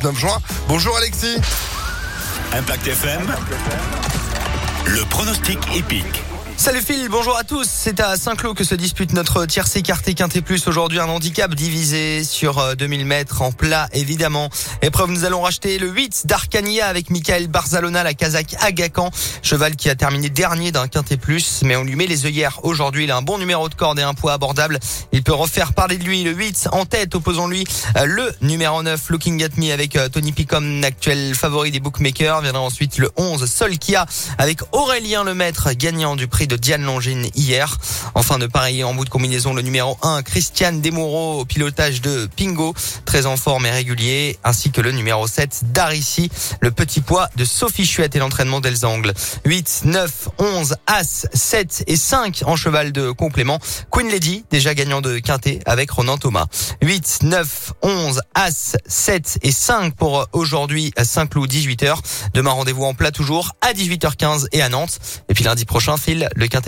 19 juin. Bonjour Alexis. Impact FM. Le pronostic épique. Salut Phil, bonjour à tous. C'est à Saint-Cloud que se dispute notre tierce écarté Quintet Plus. Aujourd'hui, un handicap divisé sur 2000 euh, mètres en plat, évidemment. Épreuve, nous allons racheter le 8 d'Arcania avec Michael Barzalona, la Kazakh Agacan. Cheval qui a terminé dernier d'un Quintet Plus, mais on lui met les œillères aujourd'hui. Il a un bon numéro de corde et un poids abordable. Il peut refaire parler de lui. Le 8 en tête, opposons-lui euh, le numéro 9, Looking at Me avec euh, Tony Picom, actuel favori des bookmakers. Viendra ensuite le 11, Solkia avec Aurélien Lemaître, gagnant du prix de Diane Longine hier. Enfin de pareil en bout de combinaison le numéro 1 Christiane Desmoureaux au pilotage de Pingo, très en forme et régulier, ainsi que le numéro 7 Darissi, le petit poids de Sophie Chouette et l'entraînement d'Elzangle. 8, 9, 11, As, 7 et 5 en cheval de complément. Queen Lady, déjà gagnant de Quintet avec Ronan Thomas. 8, 9, 11, As, 7 et 5 pour aujourd'hui à Saint-Cloud 18h. Demain rendez-vous en plat toujours à 18h15 et à Nantes. Et puis lundi prochain, file le Quintet